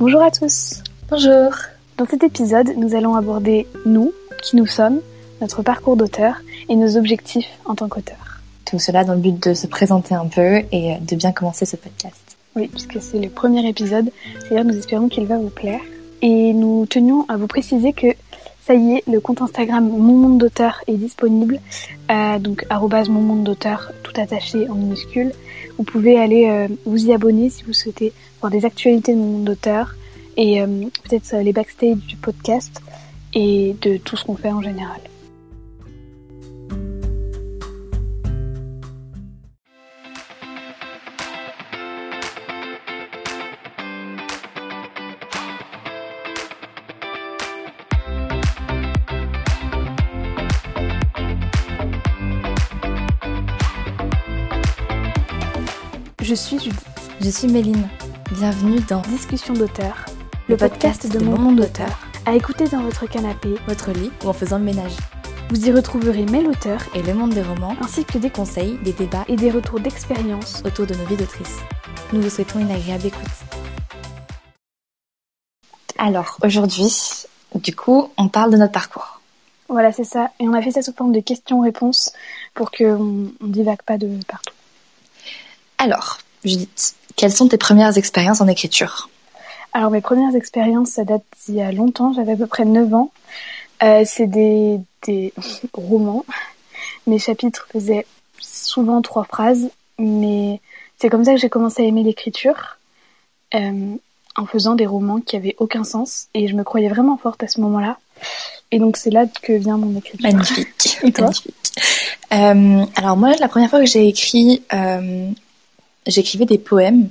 Bonjour à tous. Bonjour. Dans cet épisode, nous allons aborder nous, qui nous sommes, notre parcours d'auteur et nos objectifs en tant qu'auteur. Tout cela dans le but de se présenter un peu et de bien commencer ce podcast. Oui, puisque c'est le premier épisode, c'est-à-dire nous espérons qu'il va vous plaire. Et nous tenions à vous préciser que ça y est, le compte Instagram Mon Monde d'auteur est disponible. Euh, donc mon monde d'auteur tout attaché en minuscule. Vous pouvez aller euh, vous y abonner si vous souhaitez voir des actualités de Mon Monde d'auteur et euh, peut-être les backstage du podcast et de tout ce qu'on fait en général. Je suis Judith. Je suis Méline. Bienvenue dans Discussion d'auteur, le, podcast, de, mon monde d'auteur. À écouter dans votre canapé, votre lit ou en faisant le ménage. Vous y retrouverez mes auteurs et le monde des romans, ainsi que des conseils, des débats et des retours d'expérience autour de nos vies d'autrices. Nous vous souhaitons une agréable écoute. Alors, aujourd'hui, du coup, on parle de notre parcours. Voilà, c'est ça. Et on a fait ça sous forme de questions-réponses pour qu'on ne divague pas de partout. Alors, Judith, quelles sont tes premières expériences en écriture? Alors, mes premières expériences, ça date d'il y a longtemps, j'avais à peu près 9 ans. Euh, c'est des, des romans. Mes chapitres faisaient souvent trois phrases, mais c'est comme ça que j'ai commencé à aimer l'écriture, euh, en faisant des romans qui avaient aucun sens, et je me croyais vraiment forte à ce moment-là. Et donc c'est là que vient mon écriture. Magnifique. Et toi? Magnifique. Euh, alors moi, la première fois que j'ai écrit, euh, j'écrivais des poèmes.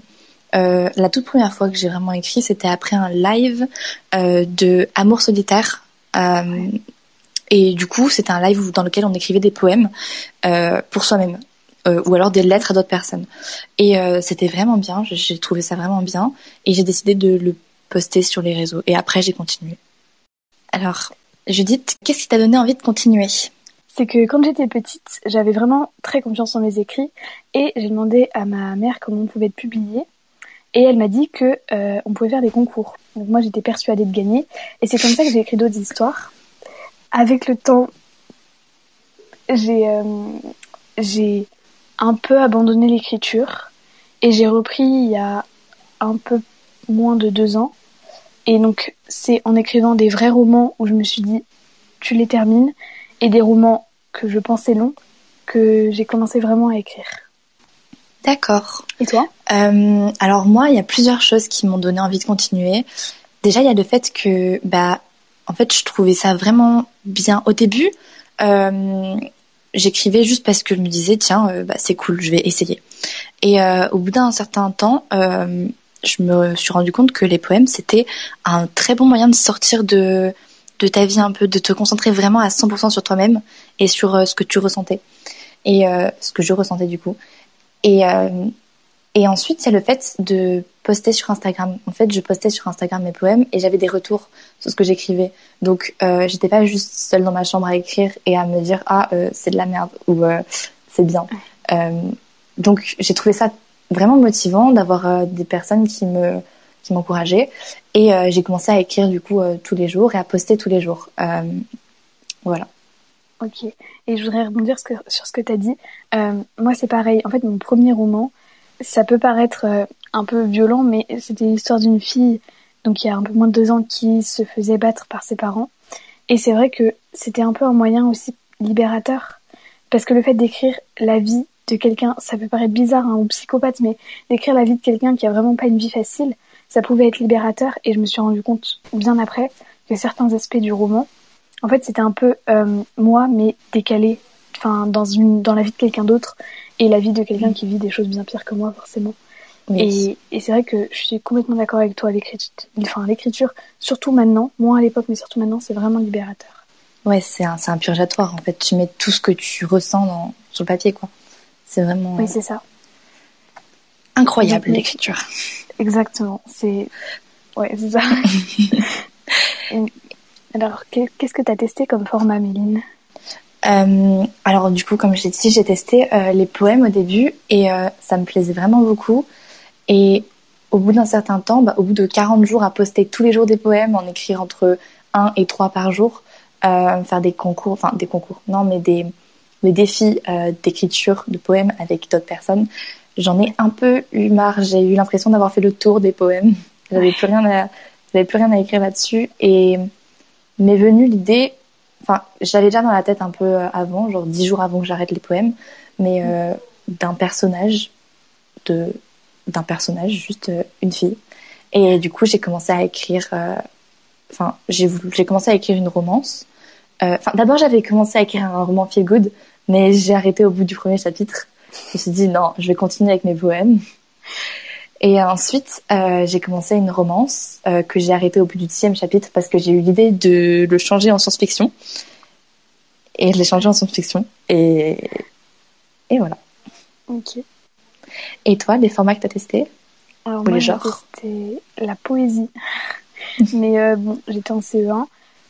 Euh, la toute première fois que j'ai vraiment écrit, c'était après un live euh, de Amour solitaire. Euh, et du coup, c'était un live dans lequel on écrivait des poèmes euh, pour soi-même. Euh, ou alors des lettres à d'autres personnes. Et euh, c'était vraiment bien, j'ai trouvé ça vraiment bien. Et j'ai décidé de le poster sur les réseaux. Et après, j'ai continué. Alors, Judith, qu'est-ce qui t'a donné envie de continuer? C'est que quand j'étais petite, j'avais vraiment très confiance en mes écrits et j'ai demandé à ma mère comment on pouvait être publié et elle m'a dit que euh, on pouvait faire des concours. Donc moi j'étais persuadée de gagner et c'est comme ça que j'ai écrit d'autres histoires. Avec le temps, j'ai euh, j'ai un peu abandonné l'écriture et j'ai repris il y a un peu moins de deux ans. Et donc c'est en écrivant des vrais romans où je me suis dit tu les termines et des romans que je pensais long que j'ai commencé vraiment à écrire. D'accord. Et toi? Euh, Alors moi, il y a plusieurs choses qui m'ont donné envie de continuer. Déjà, il y a le fait que, bah, en fait, je trouvais ça vraiment bien. Au début, euh, j'écrivais juste parce que je me disais, tiens, euh, bah, c'est cool, je vais essayer. Et au bout d'un certain temps, je me suis rendu compte que les poèmes, c'était un très bon moyen de sortir de de ta vie un peu, de te concentrer vraiment à 100% sur toi-même et sur euh, ce que tu ressentais et euh, ce que je ressentais du coup. Et euh, et ensuite, il y a le fait de poster sur Instagram. En fait, je postais sur Instagram mes poèmes et j'avais des retours sur ce que j'écrivais. Donc, euh, j'étais pas juste seule dans ma chambre à écrire et à me dire ah euh, c'est de la merde ou euh, c'est bien. donc, j'ai trouvé ça vraiment motivant d'avoir des personnes qui me qui m'encourageaient et j'ai commencé à écrire du coup tous les jours et à poster tous les jours. voilà. Ok. Et je voudrais rebondir sur ce que tu as dit. Euh, moi, c'est pareil. En fait, mon premier roman, ça peut paraître euh, un peu violent, mais c'était l'histoire d'une fille, donc il y a un peu moins de deux ans, qui se faisait battre par ses parents. Et c'est vrai que c'était un peu un moyen aussi libérateur. Parce que le fait d'écrire la vie de quelqu'un, ça peut paraître bizarre hein, ou psychopathe, mais d'écrire la vie de quelqu'un qui a vraiment pas une vie facile, ça pouvait être libérateur. Et je me suis rendu compte bien après que certains aspects du roman, en fait, c'était un peu euh, moi, mais décalé, enfin dans une dans la vie de quelqu'un d'autre et la vie de quelqu'un qui vit des choses bien pires que moi, forcément. Et, et c'est vrai que je suis complètement d'accord avec toi. L'écriture, enfin l'écriture, surtout maintenant, moins à l'époque, mais surtout maintenant, c'est vraiment libérateur. Ouais, c'est un, c'est un purgatoire. En fait, tu mets tout ce que tu ressens dans, sur le papier, quoi. C'est vraiment. Oui, c'est ça. Incroyable l'écriture. Exactement. C'est. Ouais, c'est ça. Alors, qu'est-ce que tu as testé comme format, Méline? Euh, alors du coup, comme j'ai dit, j'ai testé euh, les poèmes au début et euh, ça me plaisait vraiment beaucoup. Et au bout d'un certain temps, bah, au bout de 40 jours à poster tous les jours des poèmes, en écrire entre 1 et 3 par jour, faire des concours, enfin des concours, non, mais des, des défis d'écriture de poèmes avec d'autres personnes, j'en ai un peu eu marre. J'ai eu l'impression d'avoir fait le tour des poèmes. J'avais plus rien à, j'avais plus rien à écrire là-dessus et m'est venue l'idée, enfin, j'avais déjà dans la tête un peu euh, avant, genre dix jours avant que j'arrête les poèmes, mais euh, d'un personnage, de, d'un personnage, juste euh, une fille. Et du coup, j'ai commencé à écrire, enfin, j'ai j'ai commencé à écrire une romance. Enfin, d'abord, j'avais commencé à écrire un roman feel good, mais j'ai arrêté au bout du premier chapitre. Je me suis dit non, je vais continuer avec mes poèmes. Et ensuite, euh, j'ai commencé une romance euh, que j'ai arrêtée au bout du dixième chapitre parce que j'ai eu l'idée de le changer en science-fiction. Et je l'ai changé en science-fiction. Et... et voilà. Ok. Et toi, les formats que tu as testés? Alors Ou moi, j'ai testé la poésie. Mais euh, bon, j'étais en CE1.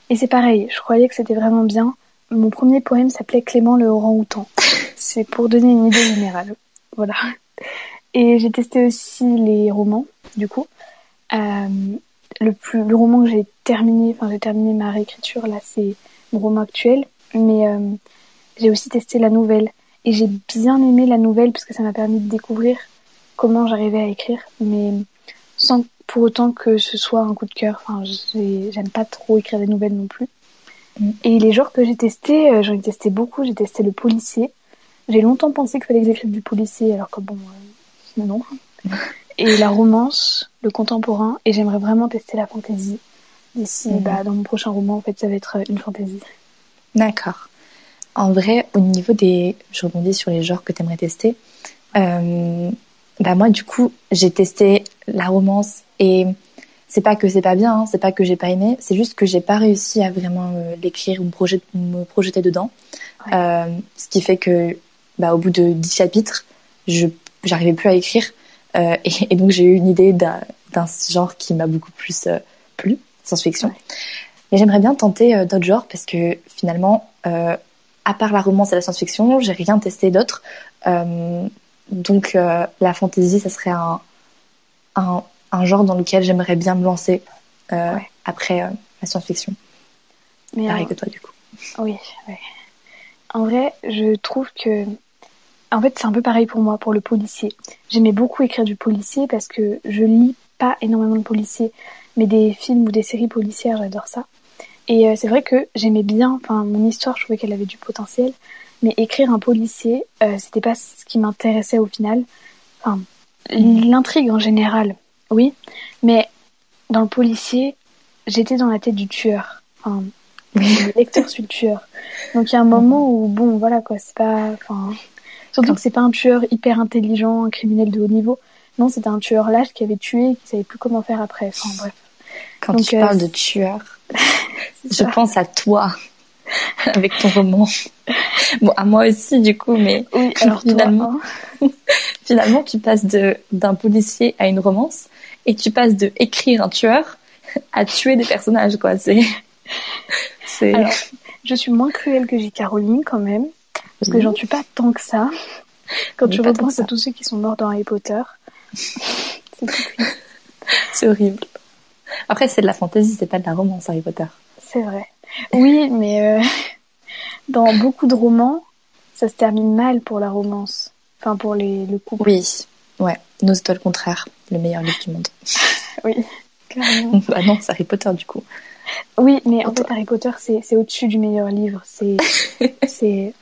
Et c'est pareil, je croyais que c'était vraiment bien. Mon premier poème s'appelait Clément le orang-outan. C'est pour donner une idée générale. Voilà. Et j'ai testé aussi les romans, du coup. Euh, le plus, le roman que j'ai terminé, enfin j'ai terminé ma réécriture là, c'est mon roman actuel. Mais euh, j'ai aussi testé la nouvelle et j'ai bien aimé la nouvelle parce que ça m'a permis de découvrir comment j'arrivais à écrire, mais sans pour autant que ce soit un coup de cœur. Enfin, j'ai- j'aime pas trop écrire des nouvelles non plus. Mm. Et les genres que j'ai testés, euh, j'en ai testé beaucoup. J'ai testé le policier. J'ai longtemps pensé qu'il fallait que j'écrive du policier, alors que bon, euh, non. Et la romance, le contemporain, et j'aimerais vraiment tester la fantaisie. D'ici, Mhm. bah, dans mon prochain roman, en fait, ça va être euh, une fantaisie. D'accord. En vrai, au niveau des... Je rebondis sur les genres que tu aimerais tester. Euh, bah moi, du coup, j'ai testé la romance et c'est pas que c'est pas bien, hein, c'est pas que j'ai pas aimé, c'est juste que j'ai pas réussi à vraiment euh, l'écrire ou me, projet- me projeter dedans. Ouais. Euh, ce qui fait que, bah, au bout de 10 chapitres, je j'arrivais plus à écrire. Euh, et, et donc, j'ai eu une idée d'un genre qui m'a beaucoup plus plu, science-fiction. Ouais. Mais j'aimerais bien tenter d'autres genres parce que finalement, à part la romance et la science-fiction, j'ai rien testé d'autre. Donc la fantasy, ça serait un, un, un genre dans lequel j'aimerais bien me lancer euh, Ouais. après euh, la science-fiction. Mais Pareil que toi du coup. Oui, oui. En vrai, je trouve que. En fait, c'est un peu pareil pour moi, pour le policier. J'aimais beaucoup écrire du policier parce que je lis pas énormément de policiers, mais des films ou des séries policières, j'adore ça. Et euh, c'est vrai que j'aimais bien, enfin, mon histoire, je trouvais qu'elle avait du potentiel, mais écrire un policier, c'était pas ce qui m'intéressait au final. Enfin, l'intrigue en général, oui, mais dans le policier, j'étais dans la tête du tueur. Enfin, le lecteur sur le tueur. Donc il y a un moment où bon voilà quoi, c'est pas enfin surtout que c'est pas un tueur hyper intelligent, un criminel de haut niveau. Non, c'était un tueur lâche qui avait tué et qui savait plus comment faire après. Enfin bref. Quand Donc, tu euh, parles de tueur, je pense à toi avec ton roman. Bon, à moi aussi du coup, mais Oui, alors toi, Finalement. hein. finalement tu passes d'un policier à une romance et tu passes de écrire un tueur à tuer des personnages quoi. C'est Alors, je suis moins cruelle que J. Caroline quand même, parce que j'en tue pas tant que ça. Quand tu repenses à tous ceux qui sont morts dans Harry Potter, c'est horrible. Après c'est de la fantaisie, c'est pas de la romance Harry Potter. C'est vrai. Oui, mais euh, dans beaucoup de romans, ça se termine mal pour la romance. Enfin, pour les, le couple. Oui, ouais. Nous toi le contraire, le meilleur livre du monde. Oui, clairement. bah non, c'est Harry Potter du coup. Oui, mais en fait, Harry Potter, c'est au-dessus du meilleur livre. C'est. c'est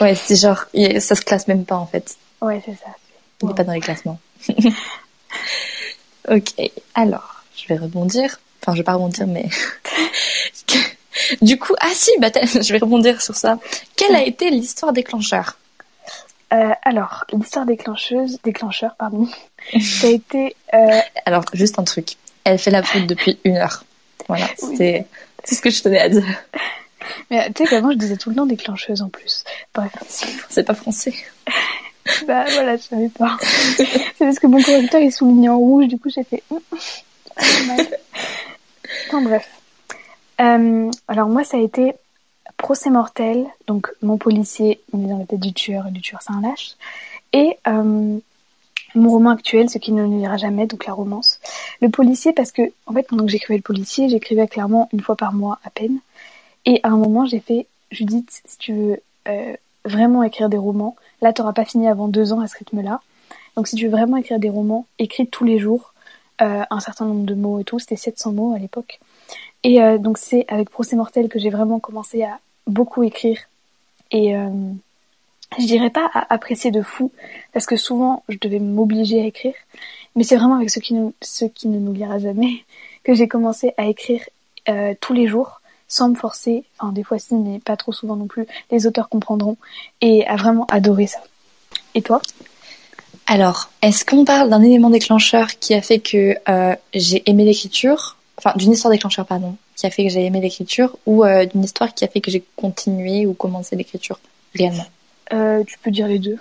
Ouais, c'est genre ça se classe même pas en fait. Ouais, c'est ça. Il n'est pas dans les classements. ok, alors, je vais rebondir. Enfin, je vais pas rebondir, mais... du coup, ah si, bah, je vais rebondir sur ça. Quelle a été l'histoire déclencheur? Euh, alors, l'histoire déclencheuse, déclencheur, pardon, ça a été. Euh, Alors, juste un truc. Elle fait la faute depuis une heure. Voilà, Oui. c'est ce que je tenais à dire. mais tu sais qu'avant, je disais tout le temps déclencheuse en plus. Bref. C'est pas français. Bah voilà, je savais pas. c'est parce que mon correcteur est souligné en rouge, du coup j'ai fait. hum, mal. Enfin bref. Euh, alors moi ça a été procès mortel, donc mon policier, on est dans la tête du tueur et du tueur c'est un lâche. Et euh, Mon roman actuel, ce qui ne nous lira jamais, donc la romance. Le policier, parce que, en fait, pendant que j'écrivais le policier, j'écrivais clairement une fois par mois à peine. Et à un moment, j'ai fait, Judith, si tu veux euh, vraiment écrire des romans, là, t'auras pas fini avant deux ans à ce rythme-là. Donc, si tu veux vraiment écrire des romans, écris tous les jours euh, un certain nombre de mots et tout. C'était 700 mots à l'époque. Et euh, donc, c'est avec Procès Mortel que j'ai vraiment commencé à beaucoup écrire. Et je dirais pas à apprécier de fou, parce que souvent je devais m'obliger à écrire, mais c'est vraiment avec ce qui, ne, ce qui ne nous lira jamais que j'ai commencé à écrire euh, tous les jours, sans me forcer, enfin des fois si, mais pas trop souvent non plus, les auteurs comprendront, et à vraiment adorer ça. Et toi? Alors, est-ce qu'on parle d'un élément déclencheur qui a fait que euh, j'ai aimé l'écriture, enfin d'une histoire déclencheur, pardon, qui a fait que j'ai aimé l'écriture, ou euh, d'une histoire qui a fait que j'ai continué ou commencé l'écriture réellement? Euh, tu peux dire les deux.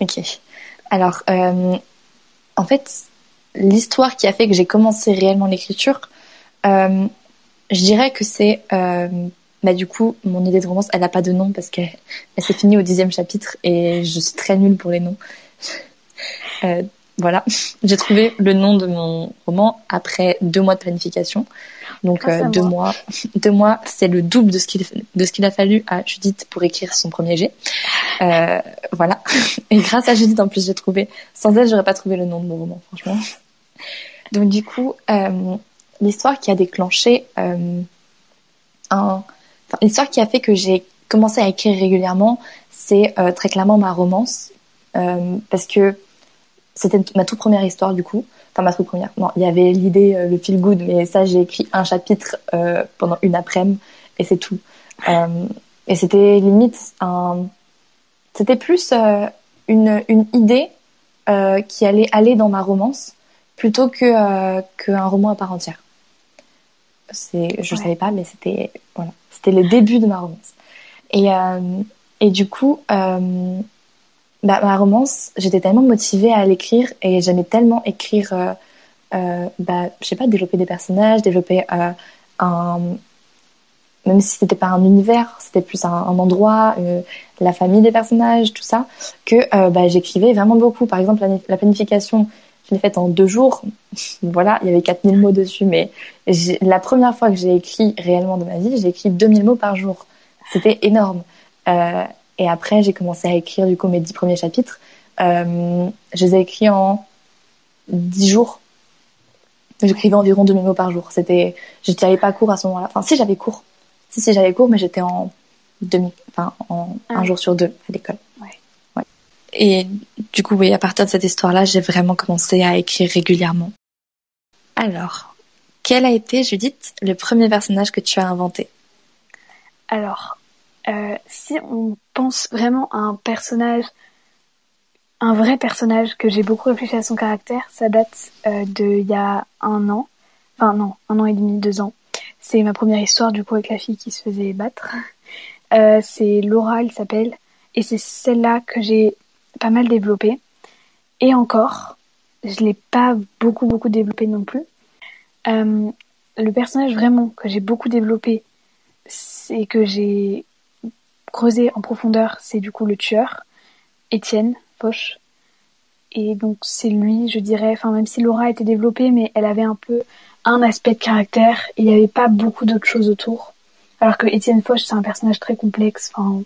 Ok. Alors, euh, en fait, l'histoire qui a fait que j'ai commencé réellement l'écriture, je dirais que c'est, bah du coup, mon idée de romance, elle n'a pas de nom parce qu'elle s'est finie au dixième chapitre et je suis très nulle pour les noms. Voilà, j'ai trouvé le nom de mon roman après deux mois de planification. Donc euh, deux mois, deux mois, c'est le double de ce qu'il de ce qu'il a fallu à Judith pour écrire son premier jet. Euh, voilà. Et grâce à Judith en plus, j'ai trouvé. Sans elle, j'aurais pas trouvé le nom de mon roman, franchement. Donc du coup, euh, l'histoire qui a déclenché euh, un, enfin, l'histoire qui a fait que j'ai commencé à écrire régulièrement, c'est euh, très clairement ma romance, euh, parce que c'était ma toute première histoire du coup enfin ma toute première. Non, il y avait l'idée, euh, le feel good, mais ça j'ai écrit un chapitre euh, pendant une après-midi et c'est tout. Euh, et c'était limite un, c'était plus une une idée qui allait aller dans ma romance plutôt que qu'un roman à part entière. C'est, je savais pas, mais c'était voilà, c'était le début de ma romance. Et et du coup. Euh, bah, ma romance, j'étais tellement motivée à l'écrire et j'aimais tellement écrire, euh, euh, bah, je sais pas, développer des personnages, développer euh, un, même si c'était pas un univers, c'était plus un, un endroit, euh, la famille des personnages, tout ça, que euh, bah, j'écrivais vraiment beaucoup. Par exemple, la, la planification, je l'ai faite en deux jours. voilà, il y avait 4000 mots dessus, mais la première fois que j'ai écrit réellement de ma vie, j'ai écrit 2000 mots par jour. C'était énorme. Euh, et après, j'ai commencé à écrire du coup mes dix premiers chapitres. Euh, je les ai écrits en dix jours. J'écrivais environ 2000 mots par jour. C'était, je n'avais pas cours à ce moment-là. Enfin, si j'avais cours. Si, si, j'avais cours, mais j'étais en demi, enfin, en un ah. jour sur deux à l'école. Ouais. ouais. Et du coup, oui, à partir de cette histoire-là, j'ai vraiment commencé à écrire régulièrement. Alors, quel a été, Judith, le premier personnage que tu as inventé? Alors, euh, si on pense vraiment à un personnage, un vrai personnage que j'ai beaucoup réfléchi à son caractère, ça date euh, de il y a un an, enfin non, un an et demi, deux ans. C'est ma première histoire du coup avec la fille qui se faisait battre. Euh, c'est Laura, elle s'appelle, et c'est celle-là que j'ai pas mal développée. Et encore, je l'ai pas beaucoup beaucoup développé non plus. Euh, le personnage vraiment que j'ai beaucoup développé, c'est que j'ai creuser en profondeur, c'est du coup le tueur, Étienne Poche. Et donc c'est lui, je dirais, enfin même si Laura était développée, mais elle avait un peu un aspect de caractère, il n'y avait pas beaucoup d'autres choses autour. Alors que Étienne Foch, c'est un personnage très complexe, enfin,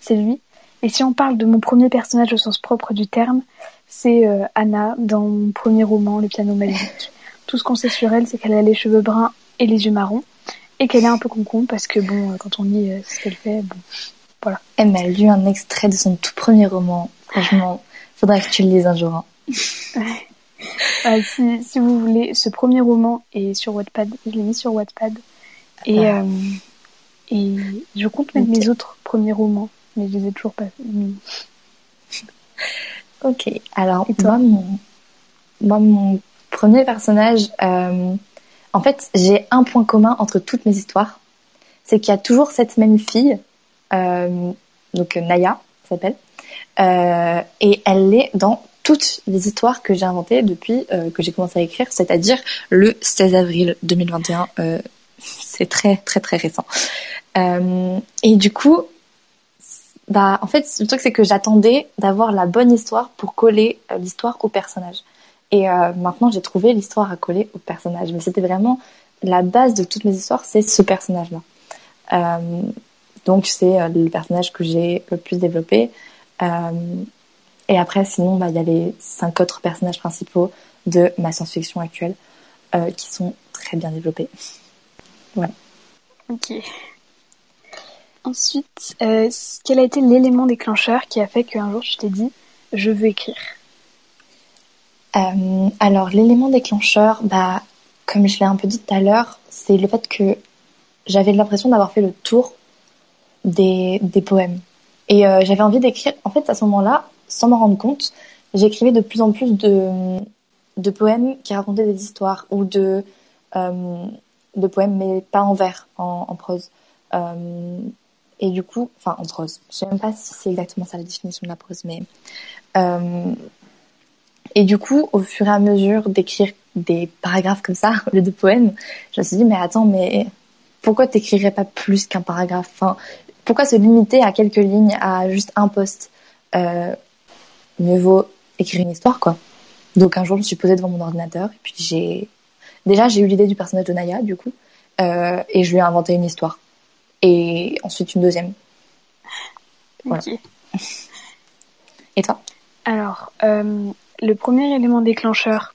c'est lui. Et si on parle de mon premier personnage au sens propre du terme, c'est euh, Anna dans mon premier roman, Le piano magique. Tout ce qu'on sait sur elle, c'est qu'elle a les cheveux bruns et les yeux marrons, et qu'elle est un peu concon parce que bon, quand on lit euh, ce qu'elle fait, bon, voilà. Elle m'a lu un extrait de son tout premier roman. Franchement, faudrait que tu le lises un jour. Hein. Euh, si, si, vous voulez, ce premier roman est sur Wattpad. Je l'ai mis sur Wattpad. Et, euh, et je compte mettre mes autres premiers romans, mais je les ai toujours pas mis. ok. Alors, moi, mon, moi, mon premier personnage, euh, en fait, j'ai un point commun entre toutes mes histoires. C'est qu'il y a toujours cette même fille donc Naya s'appelle, euh, et elle est dans toutes les histoires que j'ai inventées depuis euh, que j'ai commencé à écrire, c'est-à-dire le 16 avril 2021. Euh, c'est très très très récent. Euh, et du coup, bah, en fait, le truc, c'est que j'attendais d'avoir la bonne histoire pour coller euh, l'histoire au personnage. Et euh, maintenant, j'ai trouvé l'histoire à coller au personnage. Mais c'était vraiment la base de toutes mes histoires, c'est ce personnage-là. Euh, donc, c'est euh, le personnage que j'ai le plus développé. Euh, et après, sinon, bah, il y a les cinq autres personnages principaux de ma science-fiction actuelle euh, qui sont très bien développés. Voilà. Ok. Ensuite, euh, quel a été l'élément déclencheur qui a fait qu'un jour tu t'es dit je veux écrire? Euh, alors, l'élément déclencheur, bah, comme je l'ai un peu dit tout à l'heure, c'est le fait que j'avais l'impression d'avoir fait le tour des, des poèmes. Et euh, j'avais envie d'écrire, en fait, à ce moment-là, sans m'en rendre compte, j'écrivais de plus en plus de, de poèmes qui racontaient des histoires ou de, euh, de poèmes, mais pas en vers, en, prose. Euh, et du coup, enfin en prose, je sais même pas si c'est exactement ça la définition de la prose, mais et du coup, au fur et à mesure d'écrire des paragraphes comme ça, au lieu de poèmes, je me suis dit mais attends, mais pourquoi t'écrirais pas plus qu'un paragraphe? Enfin, pourquoi se limiter à quelques lignes, à juste un poste? Euh, Mieux vaut écrire une histoire, quoi. Donc un jour, je me suis posée devant mon ordinateur et puis j'ai déjà j'ai eu l'idée du personnage de Naya, du coup, euh, et je lui ai inventé une histoire et ensuite une deuxième. Voilà. Ok. Et toi? Alors, euh, le premier élément déclencheur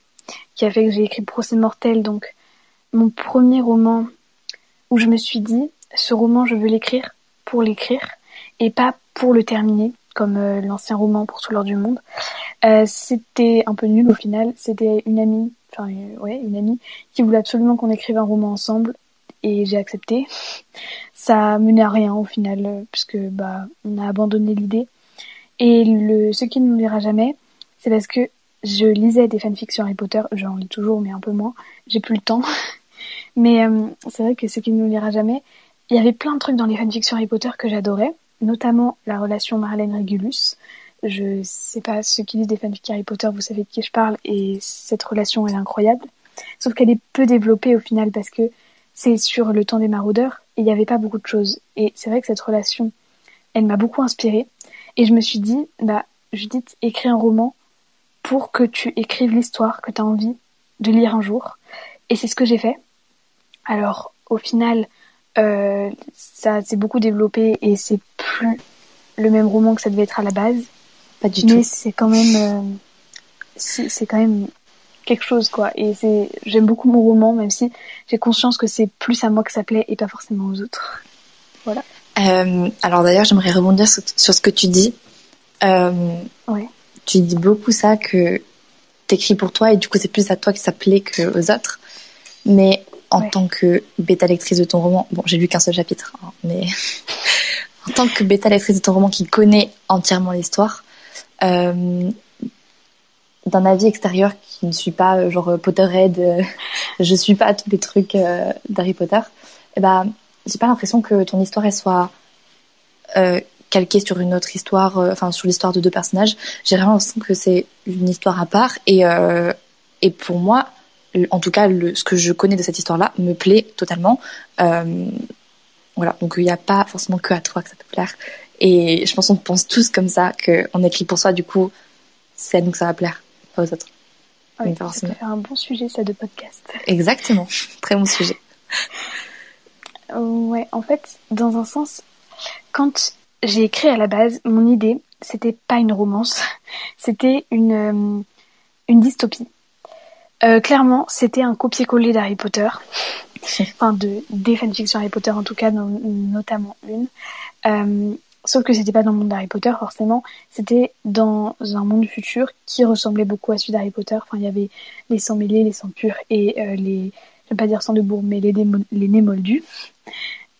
qui a fait que j'ai écrit Procès mortel, donc mon premier roman où je me suis dit, ce roman, je veux l'écrire pour l'écrire et pas pour le terminer, comme euh, l'ancien roman Pour tout l'heure du monde. Euh, c'était un peu nul au final. C'était une amie, enfin euh, ouais, une amie qui voulait absolument qu'on écrive un roman ensemble et j'ai accepté. Ça menait à rien au final, euh, puisque bah on a abandonné l'idée. Et le ce qui ne nous lira jamais, c'est parce que je lisais des fanfictions Harry Potter, j'en lis toujours mais un peu moins, j'ai plus le temps. Mais c'est vrai que ce qui ne nous lira jamais, il y avait plein de trucs dans les fanfictions Harry Potter que j'adorais, notamment la relation Marlène Régulus. Je sais pas ceux qui lisent des fanfics Harry Potter, vous savez de qui je parle, et cette relation elle est incroyable. Sauf qu'elle est peu développée au final parce que c'est sur le temps des maraudeurs et il n'y avait pas beaucoup de choses. Et c'est vrai que cette relation, elle m'a beaucoup inspirée. Et je me suis dit, bah, Judith, écris un roman pour que tu écrives l'histoire que tu as envie de lire un jour. Et c'est ce que j'ai fait. Alors, au final, euh, ça s'est beaucoup développé et c'est plus le même roman que ça devait être à la base. Pas du mais tout. c'est quand même, euh, c'est c'est quand même quelque chose quoi. Et c'est, j'aime beaucoup mon roman, même si j'ai conscience que c'est plus à moi que ça plaît et pas forcément aux autres. Voilà. Euh, alors d'ailleurs, j'aimerais rebondir sur, sur ce que tu dis. Euh, Ouais. tu dis beaucoup ça que t'écris pour toi et du coup c'est plus à toi que ça plaît qu'aux autres. Mais en Ouais. tant que bêta lectrice de ton roman, bon j'ai lu qu'un seul chapitre, hein, mais en tant que bêta lectrice de ton roman qui connaît entièrement l'histoire, euh, d'un avis extérieur qui ne suit pas euh, genre Potterhead, euh, je suis pas tous les trucs euh, d'Harry Potter, et ben j'ai pas l'impression que ton histoire elle soit euh, calquée sur une autre histoire, enfin sur l'histoire de deux personnages. J'ai vraiment l'impression que c'est une histoire à part et euh, et pour moi, en tout cas, le, ce que je connais de cette histoire-là me plaît totalement. Euh, voilà, donc il n'y a pas forcément que à toi que ça peut plaire. Et je pense qu'on pense tous comme ça, qu'on écrit pour soi, du coup, c'est à nous que ça va plaire, pas aux autres. Ouais, Oui, ça peut faire un bon sujet ça de podcast. Exactement, très bon sujet. Ouais, en fait, dans un sens, quand j'ai écrit à la base, mon idée, c'était pas une romance, c'était une, euh, une dystopie. Euh, clairement, c'était un copier-coller d'Harry Potter, enfin de des fanfictions Harry Potter en tout cas, no- notamment une. Euh, sauf que c'était pas dans le monde d'Harry Potter forcément, c'était dans un monde futur qui ressemblait beaucoup à celui d'Harry Potter. Enfin, il y avait les sangs mêlés, les sangs purs et euh, les, je vais pas dire sangs de bourre, mais les, les nez moldus.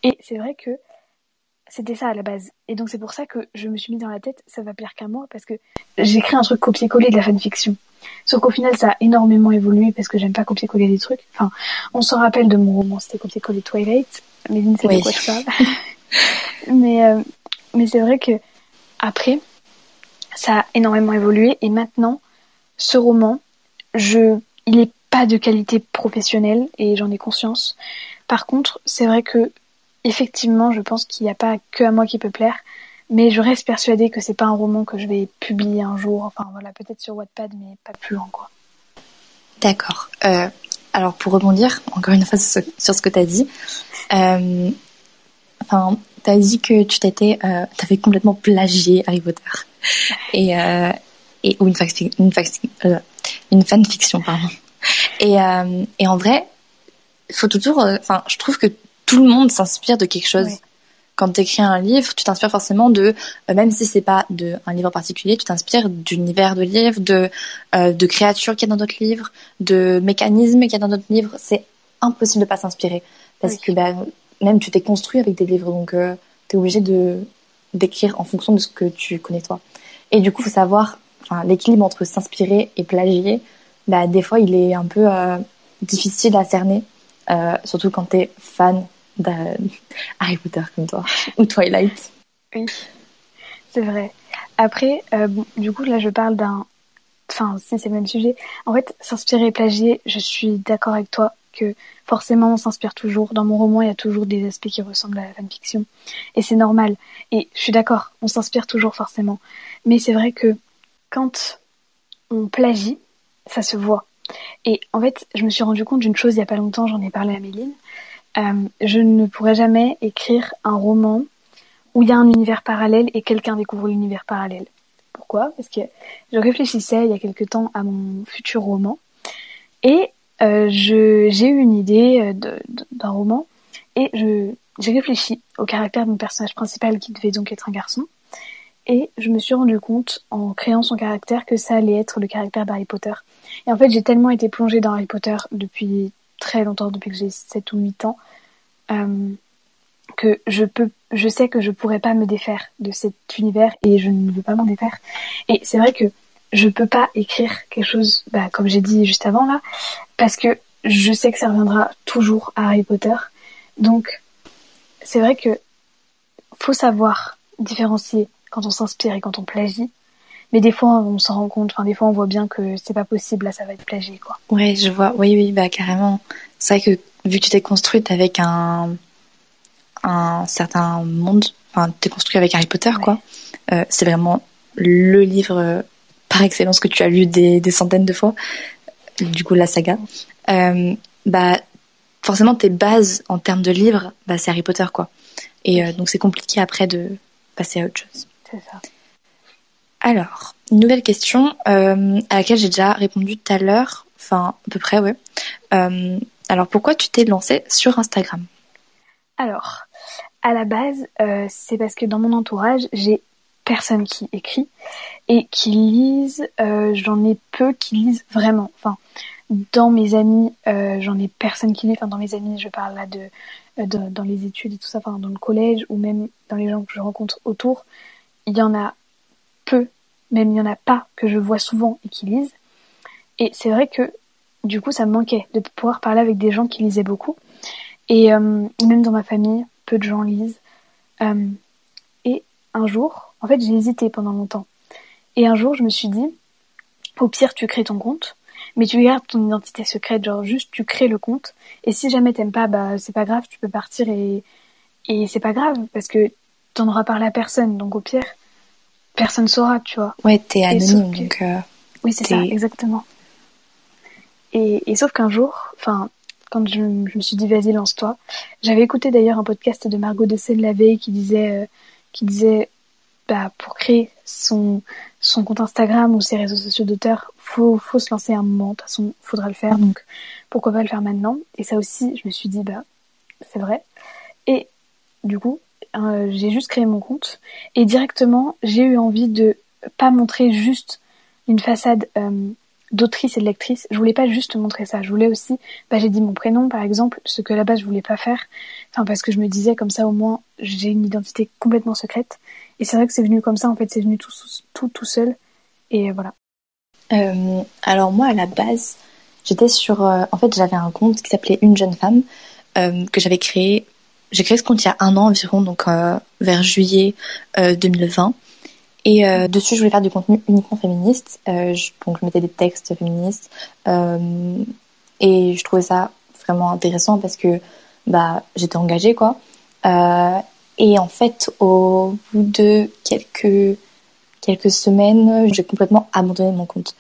Et c'est vrai que c'était ça à la base. Et donc c'est pour ça que je me suis mis dans la tête, ça va plaire qu'à moi, parce que j'écris un truc copier-coller de la fanfiction. Sauf qu'au final, ça a énormément évolué parce que j'aime pas copier-coller des trucs. Enfin, on s'en rappelle de mon roman, c'était copier-coller Twilight. Méline sait Oui. de quoi je parle. mais euh, mais c'est vrai que après, ça a énormément évolué et maintenant, ce roman, je, il est pas de qualité professionnelle et j'en ai conscience. Par contre, c'est vrai que effectivement, je pense qu'il n'y a pas que à moi qui peut plaire mais je reste persuadée que c'est pas un roman que je vais publier un jour. Enfin voilà, peut-être sur Wattpad, mais pas plus loin quoi. D'accord. Euh, alors pour rebondir encore une fois sur ce que tu as dit, euh, enfin, tu as dit que tu t'étais, euh, avais complètement plagié Harry Potter et, euh, et ou une, une, euh, une fanfiction pardon. Et, euh, et en vrai, faut toujours, enfin, je trouve que tout le monde s'inspire de quelque chose quand tu écris un livre, tu t'inspires forcément de, euh, même si c'est pas de un livre particulier, tu t'inspires d'univers de livres, de euh, de créatures qu'il y a dans d'autres livres, de mécanismes qu'il y a dans d'autres livres. C'est impossible de pas s'inspirer parce que bah, même tu t'es construit avec des livres, donc euh, tu es obligé de d'écrire en fonction de ce que tu connais toi. Et du coup, faut savoir, enfin, l'équilibre entre s'inspirer et plagier, bah des fois il est un peu euh, difficile à cerner, surtout quand tu es fan Harry Potter comme toi ou Twilight. Oui, c'est vrai. Après, euh, du coup, là, je parle d'un. Enfin, si c'est le même sujet. En fait, s'inspirer et plagier, je suis d'accord avec toi que forcément on s'inspire toujours. Dans mon roman, il y a toujours des aspects qui ressemblent à la fanfiction. Et c'est normal. Et je suis d'accord, on s'inspire toujours forcément. Mais c'est vrai que quand on plagie, ça se voit. Et en fait, je me suis rendu compte d'une chose il y a pas longtemps, j'en ai parlé à Méline. Euh, je ne pourrais jamais écrire un roman où il y a un univers parallèle et quelqu'un découvre l'univers parallèle. Pourquoi? Parce que je réfléchissais il y a quelque temps à mon futur roman et euh, j'ai eu une idée euh, d'un roman et j'ai réfléchi au caractère de mon personnage principal qui devait donc être un garçon et je me suis rendu compte en créant son caractère que ça allait être le caractère d'Harry Potter. Et en fait, j'ai tellement été plongée dans Harry Potter depuis très longtemps, depuis que j'ai 7 ou 8 ans, euh, que je peux, je sais que je pourrais pas me défaire de cet univers et je ne veux pas m'en défaire. Et c'est vrai que je peux pas écrire quelque chose, bah, comme j'ai dit juste avant là, parce que je sais que ça reviendra toujours à Harry Potter. Donc, c'est vrai que faut savoir différencier quand on s'inspire et quand on plagie. Mais des fois, on s'en rend compte. Enfin, des fois, on voit bien que c'est pas possible. Là, ça va être plagié, quoi. Ouais, je vois. Oui, oui, bah carrément. C'est vrai que vu que tu t'es construite avec un un certain monde, enfin, t'es construit avec Harry Potter, quoi. Euh, c'est vraiment le livre euh, par excellence que tu as lu des, des centaines de fois. Du coup, la saga. Euh, bah, forcément, tes bases en termes de livres, bah, c'est Harry Potter, quoi. Et euh, donc, c'est compliqué après de passer à autre chose. C'est ça. Alors, nouvelle question euh, à laquelle j'ai déjà répondu tout à l'heure, enfin à peu près, ouais. Euh, alors, pourquoi tu t'es lancée sur Instagram? Alors, à la base, euh, c'est parce que dans mon entourage, j'ai personne qui écrit et qui lise. j'en ai peu qui lisent vraiment. Enfin, dans mes amis, j'en ai personne qui lit. Enfin, dans mes amis, je parle là de, de, dans les études et tout ça, enfin dans le collège ou même dans les gens que je rencontre autour, il y en a peu, même il n'y en a pas que je vois souvent et qui lisent. Et c'est vrai que du coup ça me manquait de pouvoir parler avec des gens qui lisaient beaucoup. Et euh, même dans ma famille, peu de gens lisent. Euh, et un jour, en fait j'ai hésité pendant longtemps. Et un jour je me suis dit, au pire tu crées ton compte, mais tu gardes ton identité secrète, genre juste tu crées le compte. Et si jamais t'aimes pas, bah c'est pas grave, tu peux partir et, et c'est pas grave parce que t'en auras parlé à personne. Donc au pire, personne saura, tu vois. Ouais, t'es anonyme, donc. Euh, oui, c'est ça, exactement. Et, et sauf qu'un jour, enfin, quand je, me suis dit vas-y lance-toi, j'avais écouté d'ailleurs un podcast de Margot de Seine la veille qui disait, euh, qui disait, bah pour créer son son compte Instagram ou ses réseaux sociaux d'auteur, faut faut se lancer un moment. De toute façon, faudra le faire. Donc pourquoi pas le faire maintenant? Et ça aussi, je me suis dit bah c'est vrai. Et du coup, euh, j'ai juste créé mon compte et directement j'ai eu envie de pas montrer juste une façade euh, d'autrice et de lectrice. Je voulais pas juste montrer ça. Je voulais aussi, bah, j'ai dit mon prénom par exemple, ce que base je voulais pas faire. Enfin parce que je me disais comme ça au moins j'ai une identité complètement secrète. Et c'est vrai que c'est venu comme ça en fait, c'est venu tout tout tout seul. Et voilà. Euh, alors moi à la base j'étais sur, en fait j'avais un compte qui s'appelait Une jeune femme que j'avais créé j'ai créé ce compte il y a un an environ, donc euh, vers juillet 2020. Euh, et euh, dessus, je voulais faire du contenu uniquement féministe. Donc, je mettais des textes féministes. et je trouvais ça vraiment intéressant parce que bah, j'étais engagée, quoi. et en fait, au bout de quelques quelques semaines, j'ai complètement abandonné mon compte.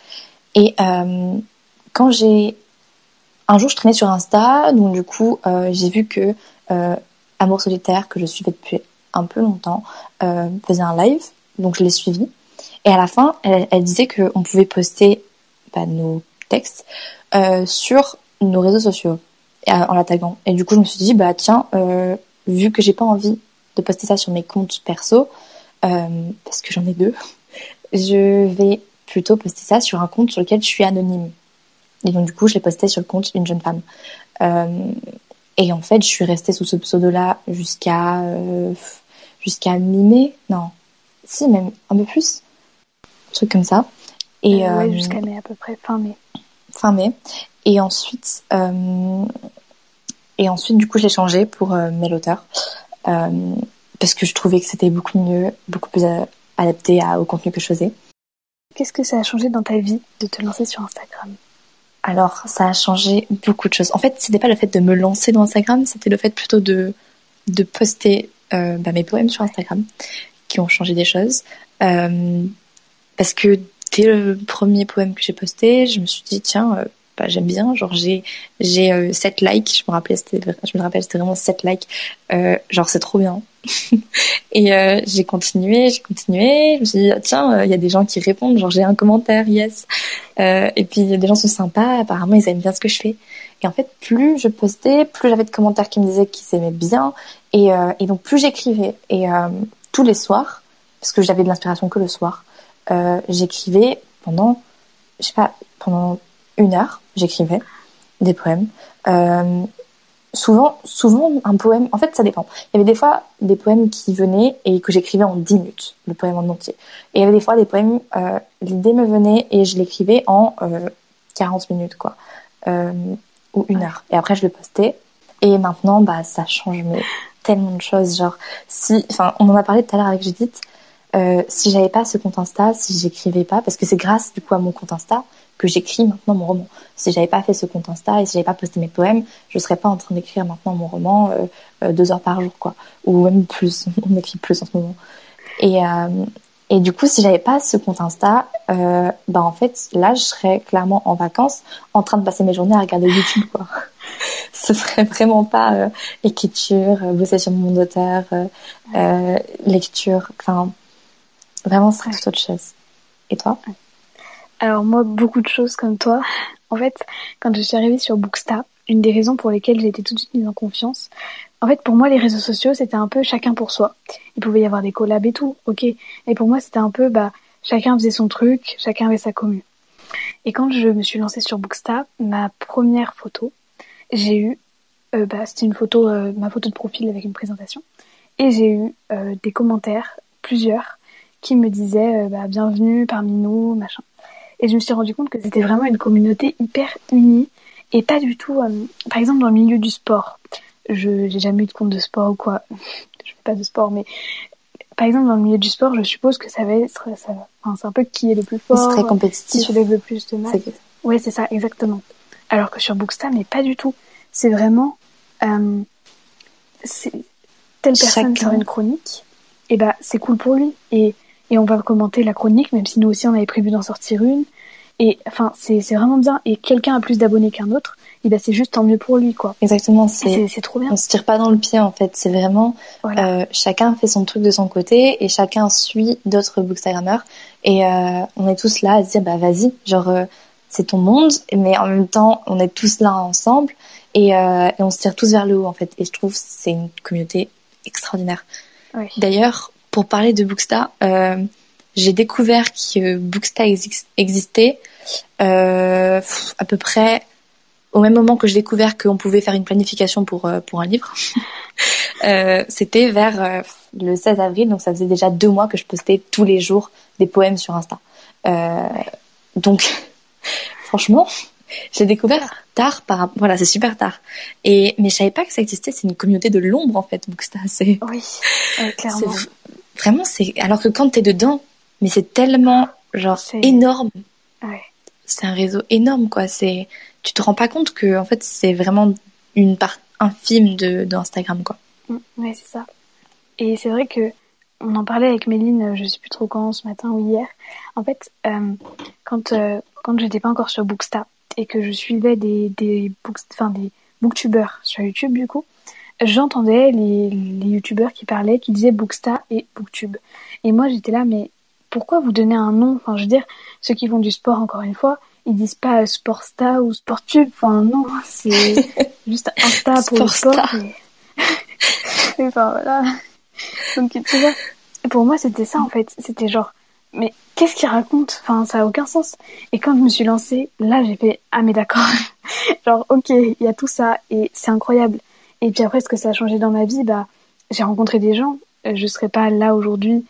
Et quand j'ai un jour, je traînais sur Insta, donc du coup, j'ai vu que Amour solitaire, que je suivais depuis un peu longtemps, euh, faisait un live, donc je l'ai suivi. Et à la fin, elle, elle disait qu'on pouvait poster bah, nos textes euh, sur nos réseaux sociaux en la taguant. Et du coup, je me suis dit, bah tiens, euh, vu que j'ai pas envie de poster ça sur mes comptes perso, euh, parce que j'en ai deux, je vais plutôt poster ça sur un compte sur lequel je suis anonyme. Et donc du coup, je l'ai posté sur le compte d'une jeune femme. Euh, et en fait, je suis restée sous ce pseudo-là jusqu'à euh, jusqu'à mi-mai, non, si même un peu plus, un truc comme ça. Et euh, ouais, jusqu'à mai à peu près, fin mai. Fin mai. Et ensuite, euh, et ensuite, du coup, je l'ai changé pour euh, Mail Auteur. Euh, parce que je trouvais que c'était beaucoup mieux, beaucoup plus adapté à, au contenu que je faisais. Qu'est-ce que ça a changé dans ta vie de te lancer sur Instagram? Alors, ça a changé beaucoup de choses. En fait, c'était pas le fait de me lancer dans Instagram, c'était le fait plutôt de, poster euh, bah, mes poèmes sur Instagram qui ont changé des choses. Euh, parce que dès le premier poème que j'ai posté, je me suis dit, tiens, euh, bah, j'aime bien. Genre, j'ai, j'ai euh, 7 likes. Je me rappelle, c'était vraiment 7 likes. Genre, c'est trop bien. et euh, j'ai continué, j'ai continué. Je me suis dit, tiens, il y a des gens qui répondent. Genre, j'ai un commentaire, yes. et puis, des gens sont sympas. Apparemment, ils aiment bien ce que je fais. Et en fait, plus je postais, plus j'avais de commentaires qui me disaient qu'ils aimaient bien. Et, et donc, plus j'écrivais. Et tous les soirs, parce que j'avais de l'inspiration que le soir, euh, j'écrivais pendant, je sais pas, pendant une heure, j'écrivais des poèmes. Euh, souvent, souvent un poème. En fait, ça dépend. Il y avait des fois des poèmes qui venaient et que j'écrivais en 10 minutes, le poème en entier. Et il y avait des fois des poèmes, euh, l'idée me venait et je l'écrivais en euh, 40 minutes, quoi, euh, ou une heure. Et après, je le postais. Et maintenant, bah, ça change mais tellement de choses. Genre, si, enfin, on en a parlé tout à l'heure avec Judith. Euh, si j'avais pas ce compte Insta, si j'écrivais pas, parce que c'est grâce du coup à mon compte Insta que j'écris maintenant mon roman. Si j'avais pas fait ce compte Insta et si j'avais pas posté mes poèmes, je serais pas en train d'écrire maintenant mon roman euh, euh, deux heures par jour, quoi, ou même plus. On écrit plus en ce moment. Et euh, et du coup, si j'avais pas ce compte Insta, euh, bah en fait, là, je serais clairement en vacances, en train de passer mes journées à regarder YouTube, quoi. ce serait vraiment pas euh, écriture, bosser sur mon auteur, lecture, enfin Vraiment, ce serait tout autre chose. Et toi? Alors moi, beaucoup de choses comme toi. En fait, quand je suis arrivée sur Booksta, une des raisons pour lesquelles j'ai été tout de suite mise en confiance, en fait, pour moi, les réseaux sociaux, c'était un peu chacun pour soi. Il pouvait y avoir des collabs et tout, ok. Et pour moi, c'était un peu, bah, chacun faisait son truc, chacun avait sa commune. Et quand je me suis lancée sur Booksta, ma première photo, j'ai eu, euh, bah, c'était une photo, euh, ma photo de profil avec une présentation, et j'ai eu euh, des commentaires, plusieurs, qui me disait euh, bah, bienvenue parmi nous, machin. Et je me suis rendu compte que c'était vraiment une communauté hyper unie et pas du tout, euh, par exemple dans le milieu du sport. Je j'ai jamais eu de compte de sport ou quoi. je fais pas de sport, mais par exemple dans le milieu du sport, je suppose que ça va être, ça, enfin, c'est un peu qui est le plus fort, très compétitif, qui soulève le plus de masse. Ouais, c'est ça, exactement. Alors que sur Booksta, mais pas du tout. C'est vraiment, euh, c'est telle personne Chacun. sort une chronique, et bah c'est cool pour lui. Et et on va commenter la chronique, même si nous aussi on avait prévu d'en sortir une. Et enfin, c'est vraiment bien. Et quelqu'un a plus d'abonnés qu'un autre, et ben c'est juste tant mieux pour lui, quoi. Exactement, c'est trop bien. On se tire pas dans le pied en fait. C'est vraiment voilà. euh, chacun fait son truc de son côté et chacun suit d'autres bookstagrammeurs. Et euh, on est tous là à se dire bah vas-y, genre euh, c'est ton monde, mais en même temps on est tous là ensemble et, euh, et on se tire tous vers le haut en fait. Et je trouve c'est une communauté extraordinaire. Oui. D'ailleurs, pour parler de Booksta, euh, j'ai découvert que Booksta existait euh, à peu près au même moment que j'ai découvert qu'on pouvait faire une planification pour euh, pour un livre. C'était vers le 16 avril, donc ça faisait déjà deux mois que je postais tous les jours des poèmes sur Insta. Donc, franchement, j'ai découvert tard par voilà c'est super tard et mais je savais pas que ça existait c'est une communauté de l'ombre en fait Booksta c'est oui euh, clairement vraiment c'est alors que quand t'es dedans mais c'est tellement genre énorme ouais. c'est un réseau énorme quoi c'est tu te rends pas compte que en fait c'est vraiment une part infime de d'Instagram quoi mmh, ouais c'est ça Et c'est vrai que on en parlait avec Méline, je sais plus trop quand, ce matin ou hier. En fait, euh, quand euh, quand j'étais pas encore sur Booksta et que je suivais des des enfin des booktubeurs sur YouTube du coup, j'entendais les les youtubeurs qui parlaient, qui disaient Booksta et Booktube. Et moi j'étais là, mais pourquoi vous donnez un nom? Enfin, je veux dire, ceux qui font du sport, encore une fois, ils disent pas Sportsta ou Sportube. Enfin, non, c'est juste Insta pour le sport. Et... enfin, voilà. Donc, tu vois, pour moi, c'était ça, en fait. C'était genre, mais qu'est-ce qu'il raconte Enfin, ça a aucun sens. Et quand je me suis lancée, là, j'ai fait, ah, mais d'accord. genre, ok, il y a tout ça et c'est incroyable. Et puis après, ce que ça a changé dans ma vie, bah, j'ai rencontré des gens. Je serais pas là aujourd'hui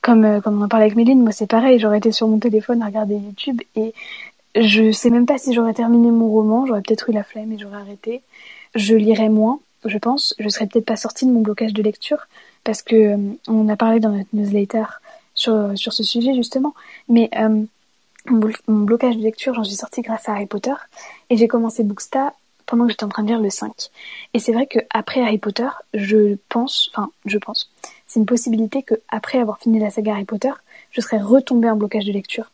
comme, euh, comme on en parlait avec Méline, moi c'est pareil, j'aurais été sur mon téléphone à regarder YouTube et je sais même pas si j'aurais terminé mon roman, j'aurais peut-être eu la flemme et j'aurais arrêté. Je lirais moins, je pense. Je serais peut-être pas sortie de mon blocage de lecture parce que euh, on a parlé dans notre newsletter sur, sur ce sujet justement. Mais euh, mon, blocage de lecture, j'en suis sortie grâce à Harry Potter et j'ai commencé Booksta pendant que j'étais en train de lire le 5. Et c'est vrai que après Harry Potter, je pense, enfin je pense, c'est une possibilité que après avoir fini la saga Harry Potter, je serais retombée en blocage de lecture.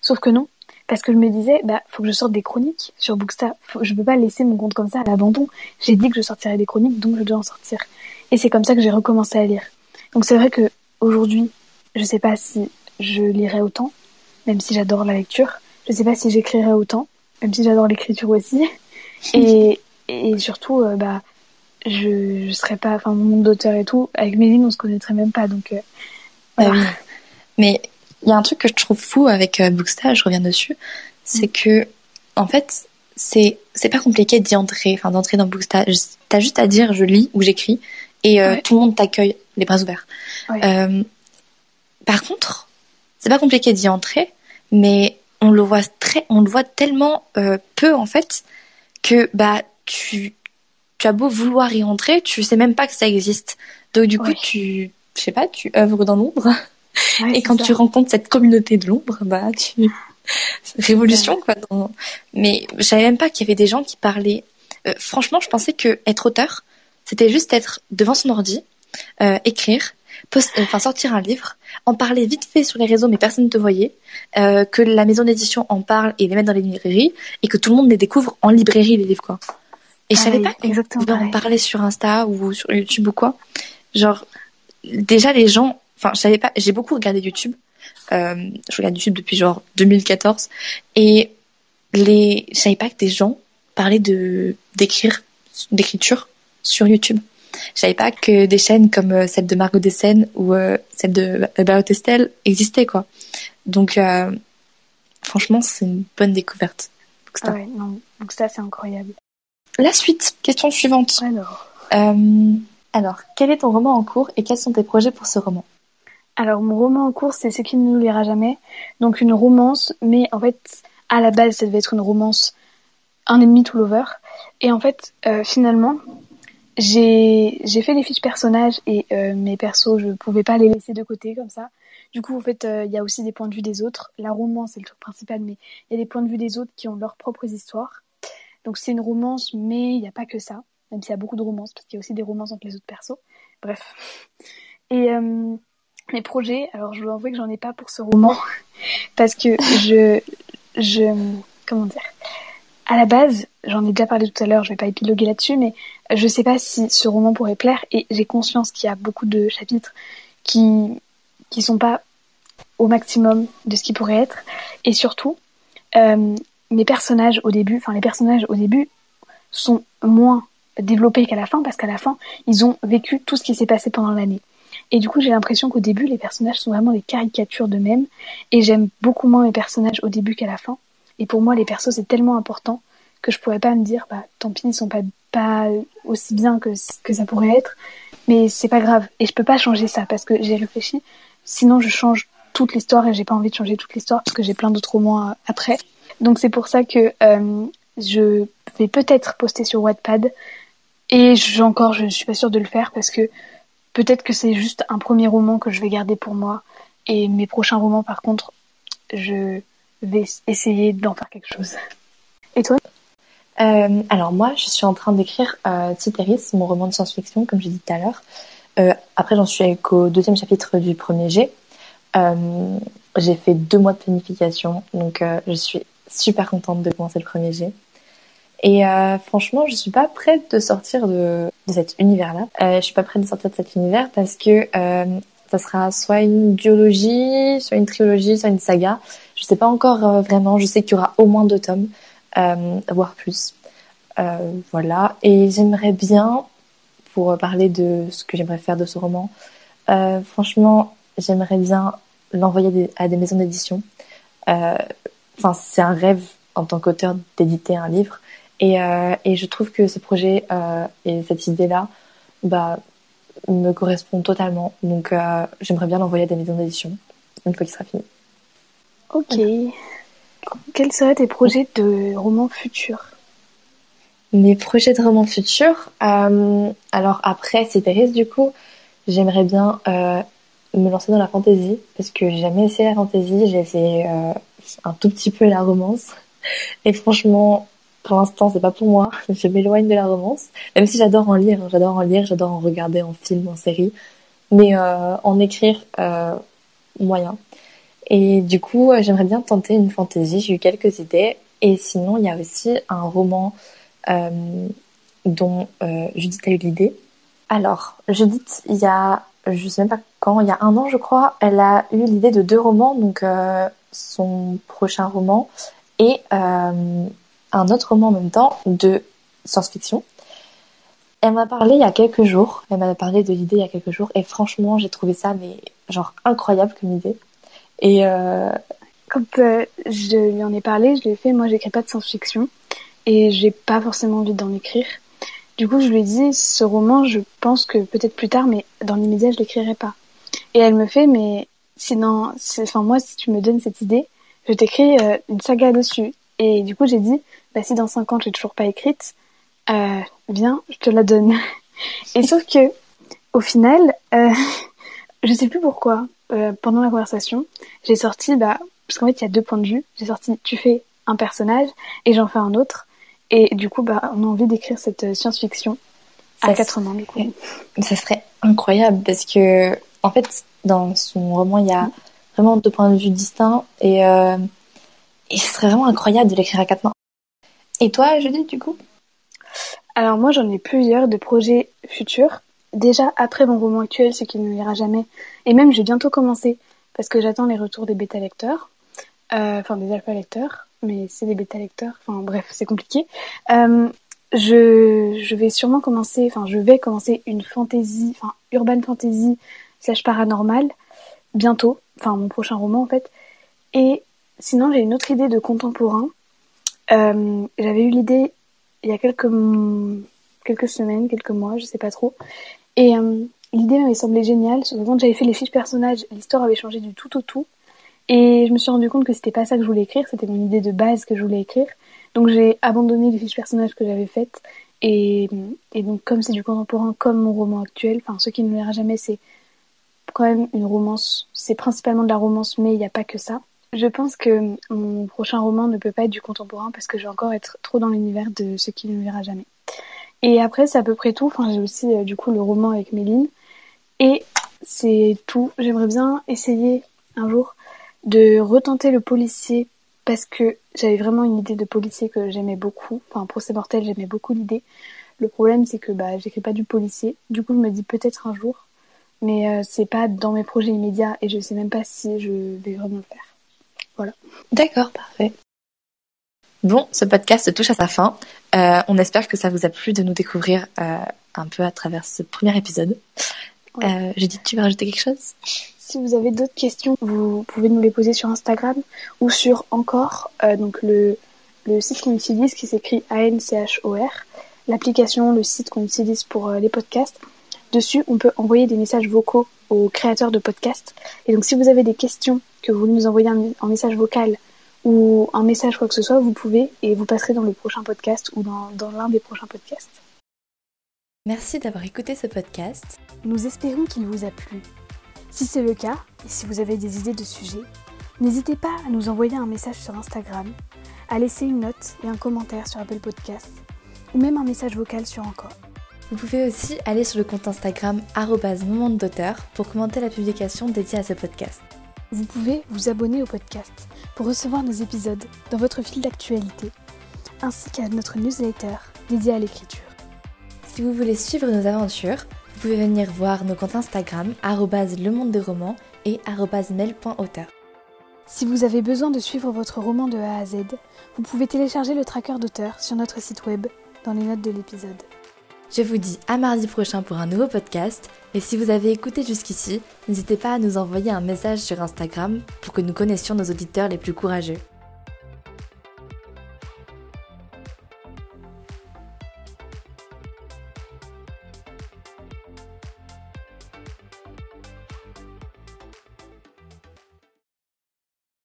Sauf que non, parce que je me disais, bah, faut que je sorte des chroniques sur Booksta. Je peux pas laisser mon compte comme ça à l'abandon. J'ai dit que je sortirais des chroniques, donc je dois en sortir. Et c'est comme ça que j'ai recommencé à lire. Donc c'est vrai que aujourd'hui, je sais pas si je lirai autant, même si j'adore la lecture. Je sais pas si j'écrirai autant, même si j'adore l'écriture aussi. Et, et surtout, euh, bah, je, je serais pas, enfin, mon monde d'auteur et tout, avec Méline, on se connaîtrait même pas, donc, euh, bah Mais il y a un truc que je trouve fou avec euh, Booksta, je reviens dessus, c'est mm. que, en fait, c'est, c'est pas compliqué d'y entrer, enfin, d'entrer dans Booksta. T'as juste à dire je lis ou j'écris, et euh, tout le monde t'accueille les bras ouverts. Euh, par contre, c'est pas compliqué d'y entrer, mais on le voit très, on le voit tellement euh, peu en fait que bah tu tu as beau vouloir y entrer, tu sais même pas que ça existe. Donc du coup, tu, je sais pas, tu œuvres dans l'ombre. et quand tu rencontres cette communauté de l'ombre, bah tu révolution quoi. Mais je savais même pas qu'il y avait des gens qui parlaient. Euh, franchement, je pensais que être auteur, c'était juste être devant son ordi, euh, écrire, enfin sortir un livre, en parler vite fait sur les réseaux, mais personne ne te voyait, euh, que la maison d'édition en parle et les mettre dans les librairies, et que tout le monde les découvre en librairie les livres quoi. Et je savais pas exactement en parler sur Insta ou sur YouTube ou quoi. Genre, déjà les gens, enfin, je savais pas, j'ai beaucoup regardé YouTube. Euh, je regarde YouTube depuis genre 2014 et les, je savais pas que des gens parlaient de d'écrire, d'écriture sur YouTube. Je savais pas que des chaînes comme euh, celle de Margot Dessen ou euh, celle de About Estelle existaient quoi. Donc euh, franchement, c'est une bonne découverte. Ah ouais, non, donc ça c'est incroyable. La suite, question suivante. Alors. Euh, alors, quel est ton roman en cours et quels sont tes projets pour ce roman? Alors, mon roman en cours, c'est Ce qui ne nous lira jamais. Donc, une romance, mais en fait, à la base, ça devait être une romance un ennemi tout lover. Et en fait, euh, finalement, j'ai j'ai fait les fiches personnages et euh, mes persos, je pouvais pas les laisser de côté comme ça. Du coup, en fait, euh, il y a aussi des points de vue des autres. La romance, c'est le truc principal, mais il y a des points de vue des autres qui ont leurs propres histoires. Donc c'est une romance, mais il n'y a pas que ça, même s'il y a beaucoup de romances, parce qu'il y a aussi des romances entre les autres persos. Bref. Et euh, mes projets, alors je dois avouer que j'en ai pas pour ce roman, parce que je, je, comment dire, à la base, j'en ai déjà parlé tout à l'heure, je vais pas épiloguer là-dessus, mais je sais pas si ce roman pourrait plaire, et j'ai conscience qu'il y a beaucoup de chapitres qui, qui sont pas au maximum de ce qui pourrait être, et surtout, euh, mes personnages au début, enfin les personnages au début sont moins développés qu'à la fin parce qu'à la fin ils ont vécu tout ce qui s'est passé pendant l'année. Et du coup j'ai l'impression qu'au début les personnages sont vraiment des caricatures d'eux-mêmes et j'aime beaucoup moins mes personnages au début qu'à la fin. Et pour moi les persos c'est tellement important que je pourrais pas me dire bah tant pis ils sont pas pas aussi bien que que ça pourrait être mais c'est pas grave et je peux pas changer ça parce que j'ai réfléchi sinon je change toute l'histoire et j'ai pas envie de changer toute l'histoire parce que j'ai plein d'autres romans après donc c'est pour ça que euh, je vais peut-être poster sur Wattpad. Et je, encore, je ne suis pas sûre de le faire parce que peut-être que c'est juste un premier roman que je vais garder pour moi. Et mes prochains romans, par contre, je vais essayer d'en faire quelque chose. Et toi? Euh, Alors moi, je suis en train d'écrire euh, Citeris, mon roman de science-fiction, comme j'ai dit tout à l'heure. après, j'en suis qu'au deuxième chapitre du premier G. j'ai fait deux mois de planification, donc je suis super contente de commencer le premier G. Et euh, franchement, je suis pas prête de sortir de, de cet univers-là. Euh, je suis pas prête de sortir de cet univers parce que euh, ça sera soit une duologie, soit une trilogie, soit une saga. Je sais pas encore euh, vraiment. Je sais qu'il y aura au moins deux tomes, euh, voire plus. Euh, voilà. Et j'aimerais bien, pour parler de ce que j'aimerais faire de ce roman, franchement, j'aimerais bien l'envoyer à des maisons d'édition. C'est un rêve en tant qu'auteur d'éditer un livre. Et, et je trouve que ce projet et cette idée-là bah, me correspond totalement. Donc euh, j'aimerais bien l'envoyer à des maisons d'édition une fois qu'il sera fini. Ok. Quels seraient tes projets de romans futurs Mes projets de romans futurs euh, Alors après CPRIS du coup, j'aimerais bien euh, me lancer dans la fantasy parce que j'ai jamais essayé la fantasy, j'ai essayé un tout petit peu la romance. Et franchement, pour l'instant, c'est pas pour moi. Je m'éloigne de la romance, même si j'adore en lire. Hein. J'adore en lire, j'adore en regarder en film, en série, mais euh, en écrire euh, moyen. Et du coup, euh, j'aimerais bien tenter une fantaisie. J'ai eu quelques idées. Et sinon, il y a aussi un roman dont Judith a eu l'idée. Alors, Judith, il y a, je sais même pas quand, il y a un an, je crois, elle a eu l'idée de deux romans. Donc, son prochain roman et un autre roman en même temps de science-fiction. Elle m'a parlé il y a quelques jours, elle m'a parlé de l'idée il y a quelques jours, et franchement, j'ai trouvé ça, mais genre incroyable comme idée. Et euh... quand euh, je lui en ai parlé, je lui ai fait, moi, j'écris pas de science-fiction, et j'ai pas forcément envie d'en écrire. Du coup, je lui ai dit, ce roman, je pense que peut-être plus tard, mais dans l'immédiat, je l'écrirai pas. Et elle me fait, mais sinon, enfin moi, si tu me donnes cette idée, je t'écris euh, une saga dessus. Et du coup, j'ai dit, bah, si dans 5 ans, j'ai toujours pas écrite, euh, viens, je te la donne. Et sauf que, au final, euh, je sais plus pourquoi, euh, pendant la conversation, j'ai sorti, bah, parce qu'en fait, il y a deux points de vue. J'ai sorti, tu fais un personnage et j'en fais un autre. Et du coup, bah, on a envie d'écrire cette euh, science-fiction à quatre mains, du coup. Ça serait incroyable parce que, en fait, dans son roman, il y a vraiment deux points de vue distincts et, euh, et ce serait vraiment incroyable de l'écrire à quatre mains. Et toi, Judith, du coup? Alors moi, j'en ai plusieurs de projets futurs. Déjà, après mon roman actuel, ce qui ne lira jamais, et même je vais bientôt commencer, parce que j'attends les retours des bêta-lecteurs, euh, enfin des alpha-lecteurs, mais c'est des bêta-lecteurs, enfin bref, c'est compliqué. Euh, je, je vais sûrement commencer, enfin je vais commencer une fantasy, enfin urban fantasy slash paranormal, bientôt, enfin mon prochain roman en fait. Et sinon, j'ai une autre idée de contemporain, euh, J'avais eu l'idée il y a quelques quelques semaines, quelques mois, je sais pas trop. Et euh, l'idée m'avait semblé géniale. Sauf quand j'avais fait les fiches personnages, l'histoire avait changé du tout au tout. Et je me suis rendu compte que c'était pas ça que je voulais écrire, c'était mon idée de base que je voulais écrire. Donc j'ai abandonné les fiches personnages que j'avais faites. Et, et donc comme c'est du contemporain, comme mon roman actuel, enfin ce qui ne verra jamais, c'est quand même une romance. C'est principalement de la romance, mais il n'y a pas que ça. Je pense que mon prochain roman ne peut pas être du contemporain parce que je vais encore être trop dans l'univers de ce qui ne verra jamais. Et après, c'est à peu près tout. Enfin, j'ai aussi euh, du coup le roman avec Méline. Et c'est tout. J'aimerais bien essayer un jour de retenter le policier parce que j'avais vraiment une idée de policier que j'aimais beaucoup. Enfin, procès mortel, j'aimais beaucoup l'idée. Le problème, c'est que bah, j'écris pas du policier. Du coup, je me dis peut-être un jour. Mais euh, c'est pas dans mes projets immédiats et je sais même pas si je vais vraiment le faire. Voilà. D'accord, parfait. Bon, ce podcast touche à sa fin. Euh, on espère que ça vous a plu de nous découvrir euh, un peu à travers ce premier épisode. Ouais. Euh, Judith, tu veux rajouter quelque chose? Si vous avez d'autres questions, vous pouvez nous les poser sur Instagram ou sur Encore, euh, donc le, le site qu'on utilise qui s'écrit A-N-C-H-O-R, l'application, le site qu'on utilise pour les podcasts. Dessus, on peut envoyer des messages vocaux aux créateurs de podcasts. Et donc, si vous avez des questions que vous voulez nous envoyer en message vocal ou un message quoi que ce soit, vous pouvez et vous passerez dans le prochain podcast ou dans, dans l'un des prochains podcasts. Merci d'avoir écouté ce podcast. Nous espérons qu'il vous a plu. Si c'est le cas, et si vous avez des idées de sujets, n'hésitez pas à nous envoyer un message sur Instagram, à laisser une note et un commentaire sur Apple Podcast, ou même un message vocal sur Encore. Vous pouvez aussi aller sur le compte Instagram moment d'auteur pour commenter la publication dédiée à ce podcast. Vous pouvez vous abonner au podcast pour recevoir nos épisodes dans votre fil d'actualité, ainsi qu'à notre newsletter dédiée à l'écriture. Si vous voulez suivre nos aventures, vous pouvez venir voir nos comptes Instagram le monde des romans et mail.auteur. Si vous avez besoin de suivre votre roman de A à Z, vous pouvez télécharger le tracker d'auteur sur notre site web dans les notes de l'épisode. Je vous dis à mardi prochain pour un nouveau podcast. Et si vous avez écouté jusqu'ici, n'hésitez pas à nous envoyer un message sur Instagram pour que nous connaissions nos auditeurs les plus courageux.